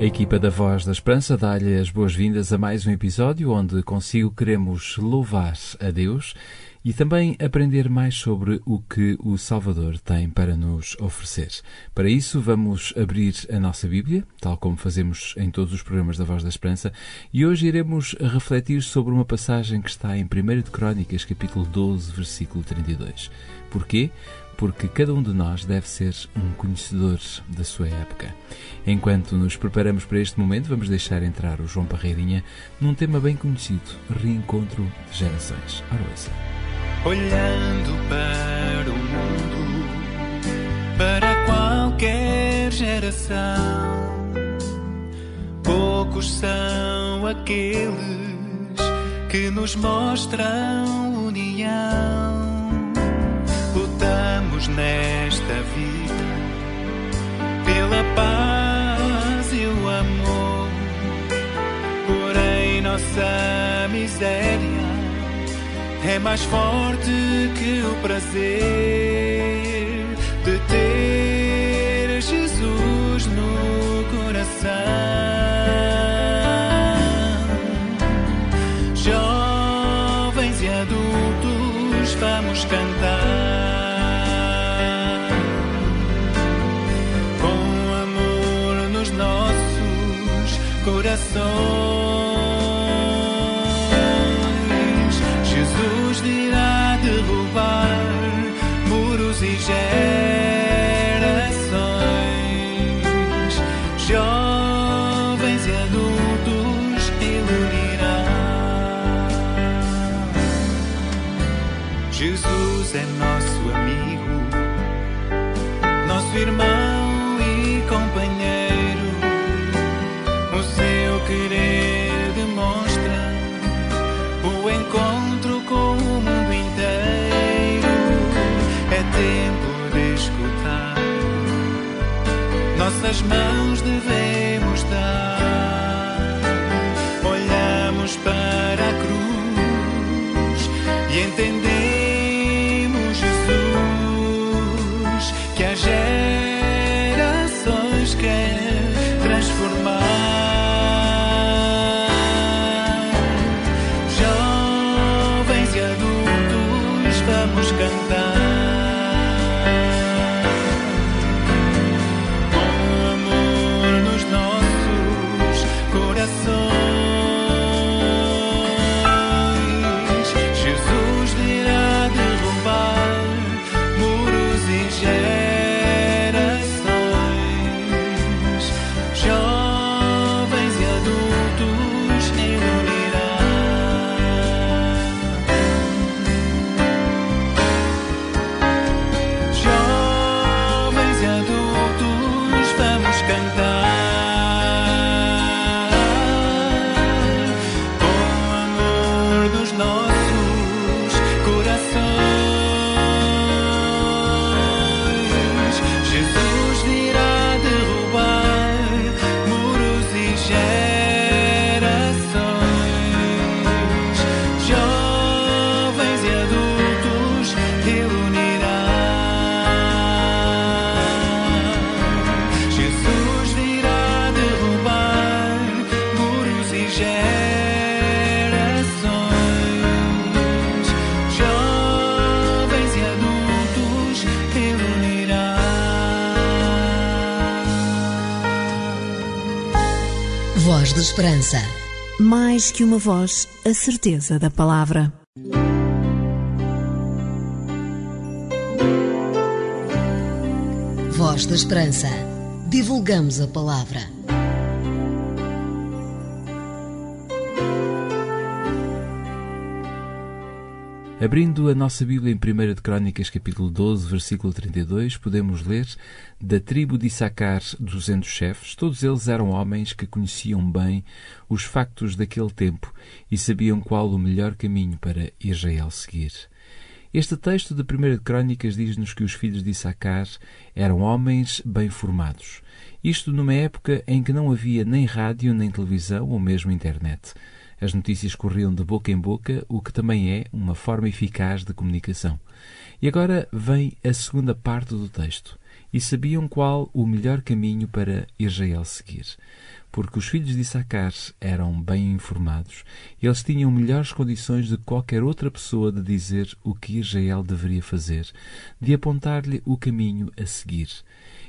A equipa da Voz da Esperança dá-lhe as boas-vindas a mais um episódio onde consigo queremos louvar a Deus e também aprender mais sobre o que o Salvador tem para nos oferecer. Para isso, vamos abrir a nossa Bíblia, tal como fazemos em todos os programas da Voz da Esperança, e hoje iremos refletir sobre uma passagem que está em 1 de Crónicas, capítulo 12, versículo 32. Porquê? Porque cada um de nós deve ser um conhecedor da sua época. Enquanto nos preparamos para este momento, vamos deixar entrar o João Parreirinha num tema bem conhecido: Reencontro de Gerações. Ora. Olhando para o mundo, para qualquer geração, poucos são aqueles que nos mostram união nesta vida pela paz e o amor. Porém, nossa miséria é mais forte que o prazer de ter Jesus no coração. Jovens e adultos, vamos cantar. Corações. Jesus virá derrubar muros e gerações. Jovens e adultos ele Jesus é nosso amigo, nosso irmão Nossas mãos devemos dar. Esperança. Mais que uma voz, a certeza da palavra. Voz da Esperança. Divulgamos a palavra. Abrindo a nossa Bíblia em 1 de Crónicas, capítulo 12, versículo 32, podemos ler da tribo de Issacar, duzentos chefes, todos eles eram homens que conheciam bem os factos daquele tempo e sabiam qual o melhor caminho para Israel seguir. Este texto de 1 de Crónicas diz-nos que os filhos de Issacar eram homens bem formados. Isto numa época em que não havia nem rádio, nem televisão ou mesmo internet. As notícias corriam de boca em boca, o que também é uma forma eficaz de comunicação. E agora vem a segunda parte do texto. e sabiam qual o melhor caminho para Israel seguir. Porque os filhos de Issacar eram bem informados, eles tinham melhores condições de qualquer outra pessoa de dizer o que Israel deveria fazer, de apontar-lhe o caminho a seguir.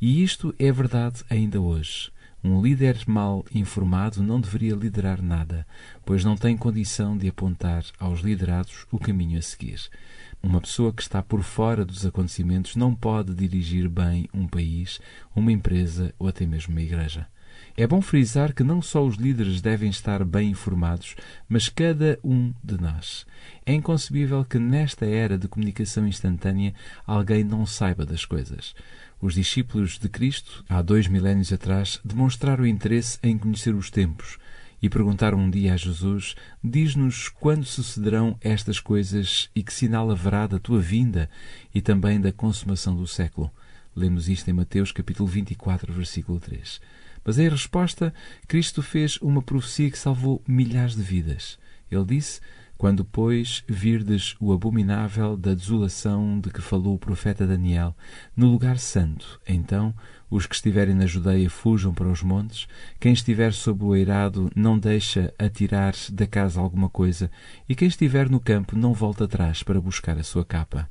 E isto é verdade ainda hoje. Um líder mal informado não deveria liderar nada, pois não tem condição de apontar aos liderados o caminho a seguir. Uma pessoa que está por fora dos acontecimentos não pode dirigir bem um país, uma empresa ou até mesmo uma igreja. É bom frisar que não só os líderes devem estar bem informados, mas cada um de nós. É inconcebível que nesta era de comunicação instantânea alguém não saiba das coisas. Os discípulos de Cristo, há dois milénios atrás, demonstraram interesse em conhecer os tempos e perguntaram um dia a Jesus: Diz-nos quando sucederão estas coisas e que sinal haverá da tua vinda e também da consumação do século. Lemos isto em Mateus capítulo 24, versículo 3. Mas em resposta, Cristo fez uma profecia que salvou milhares de vidas. Ele disse: quando, pois, virdes o abominável da desolação de que falou o profeta Daniel, no lugar santo, então os que estiverem na Judeia fujam para os montes, quem estiver sob o eirado não deixa atirar da casa alguma coisa, e quem estiver no campo não volta atrás para buscar a sua capa.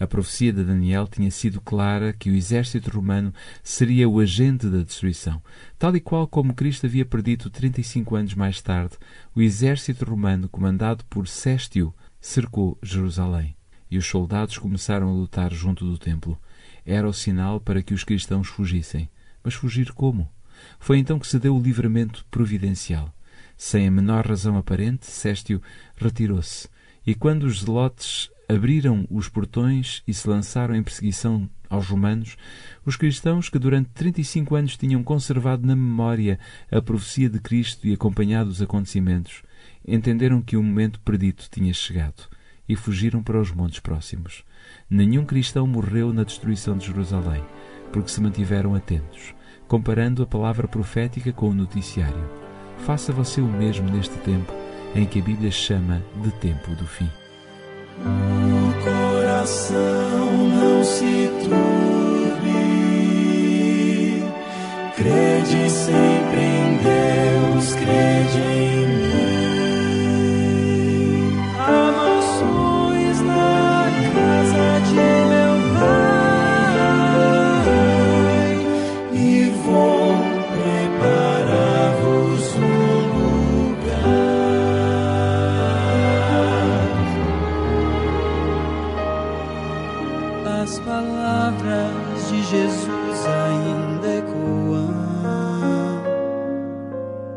A profecia de Daniel tinha sido clara que o exército romano seria o agente da destruição, tal e qual como Cristo havia predito 35 anos mais tarde. O exército romano, comandado por Séstio, cercou Jerusalém, e os soldados começaram a lutar junto do templo. Era o sinal para que os cristãos fugissem. Mas fugir como? Foi então que se deu o livramento providencial. Sem a menor razão aparente, Séstio retirou-se, e quando os zelotes abriram os portões e se lançaram em perseguição aos romanos, os cristãos que durante 35 anos tinham conservado na memória a profecia de Cristo e acompanhado os acontecimentos, entenderam que o momento predito tinha chegado e fugiram para os montes próximos. Nenhum cristão morreu na destruição de Jerusalém, porque se mantiveram atentos, comparando a palavra profética com o noticiário. Faça você o mesmo neste tempo em que a Bíblia chama de tempo do fim. O coração não se turbe, crede sempre em Deus, crede em mim. Jesus ainda ecoam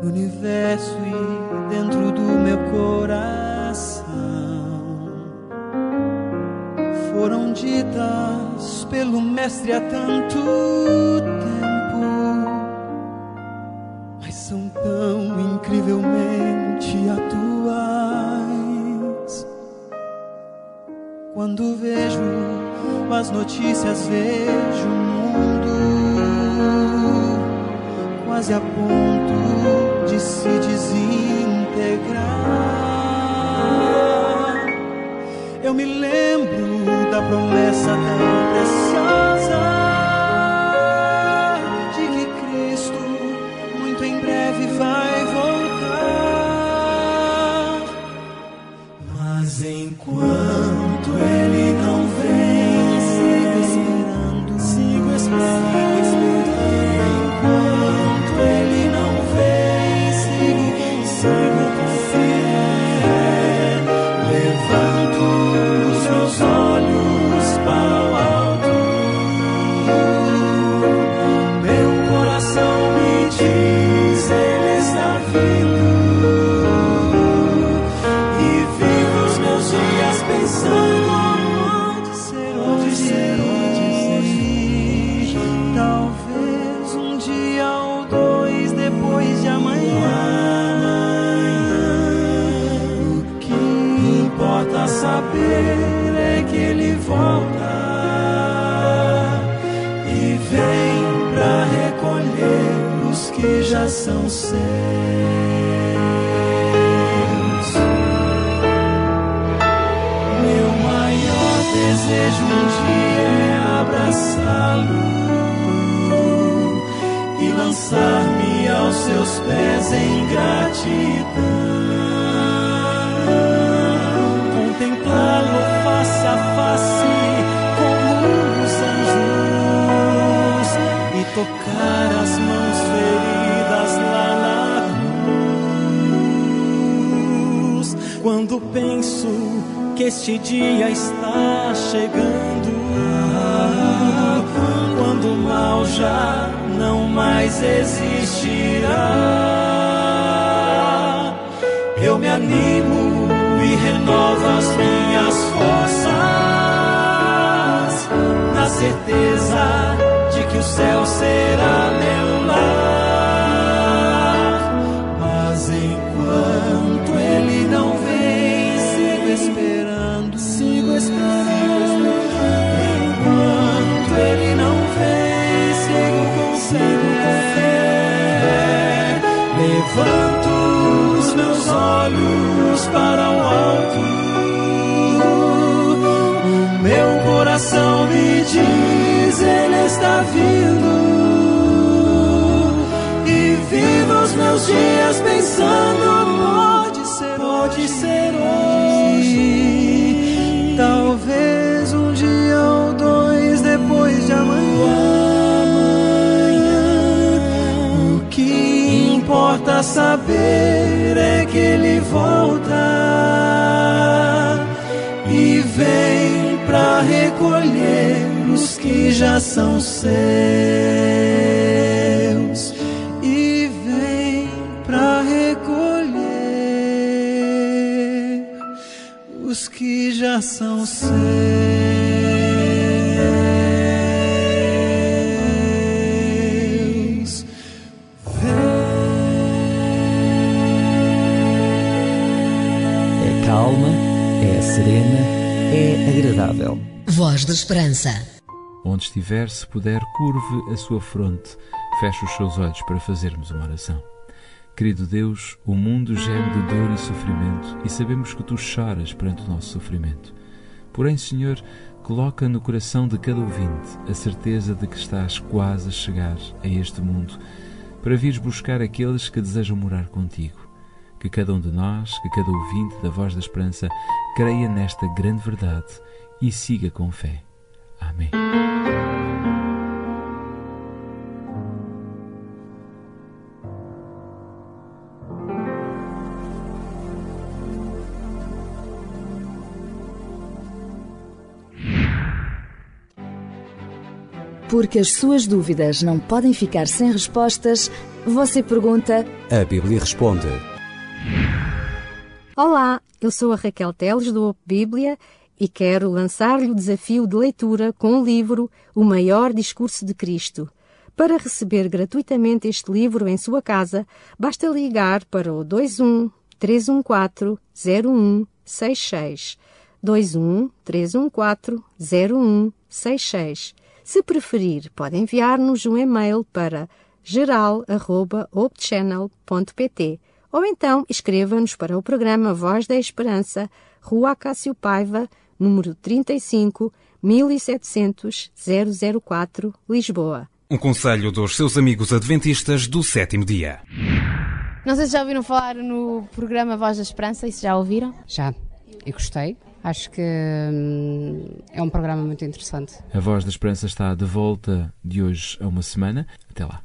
no universo e dentro do meu coração. Foram ditas pelo Mestre há tanto tempo, mas são tão incrivelmente atuais. Quando vejo as notícias, vejo o mundo quase a ponto de se desintegrar. Eu me lembro da promessa tão preciosa seus pés em gratidão. Contemplá-lo face a face como os anjos e tocar as mãos feridas lá na cruz. Quando penso que este dia está chegando, quando o mal já não mais existirá, eu me animo e renovo as minhas forças, na certeza de que o céu será meu lar. Os dias pensando, pode ser, pode ser hoje. Talvez um dia ou dois depois de amanhã. O que importa saber é que ele volta e vem pra recolher os que já são seus. É calma, é serena, é agradável. Voz da Esperança. Onde estiver, se puder, curve a sua fronte, feche os seus olhos para fazermos uma oração. Querido Deus, o mundo geme de dor e sofrimento e sabemos que tu choras perante o nosso sofrimento. Porém, Senhor, coloca no coração de cada ouvinte a certeza de que estás quase a chegar a este mundo para vires buscar aqueles que desejam morar contigo. Que cada um de nós, que cada ouvinte da Voz da Esperança, creia nesta grande verdade e siga com fé. Amém. Porque as suas dúvidas não podem ficar sem respostas, você pergunta A Bíblia responde. Olá, eu sou a Raquel Teles do Op Bíblia e quero lançar-lhe o desafio de leitura com o livro O Maior Discurso de Cristo. Para receber gratuitamente este livro em sua casa, basta ligar para o 21 314 0166. 21 314 0166. Se preferir, pode enviar-nos um e-mail para geral.opchannel.pt ou então escreva-nos para o programa Voz da Esperança, Rua Cássio Paiva, número 35, 1700 004, Lisboa. Um conselho dos seus amigos adventistas do sétimo dia. Não sei se já ouviram falar no programa Voz da Esperança, e se já ouviram? Já, e gostei. Acho que hum, é um programa muito interessante. A Voz da Esperança está de volta de hoje a uma semana. Até lá.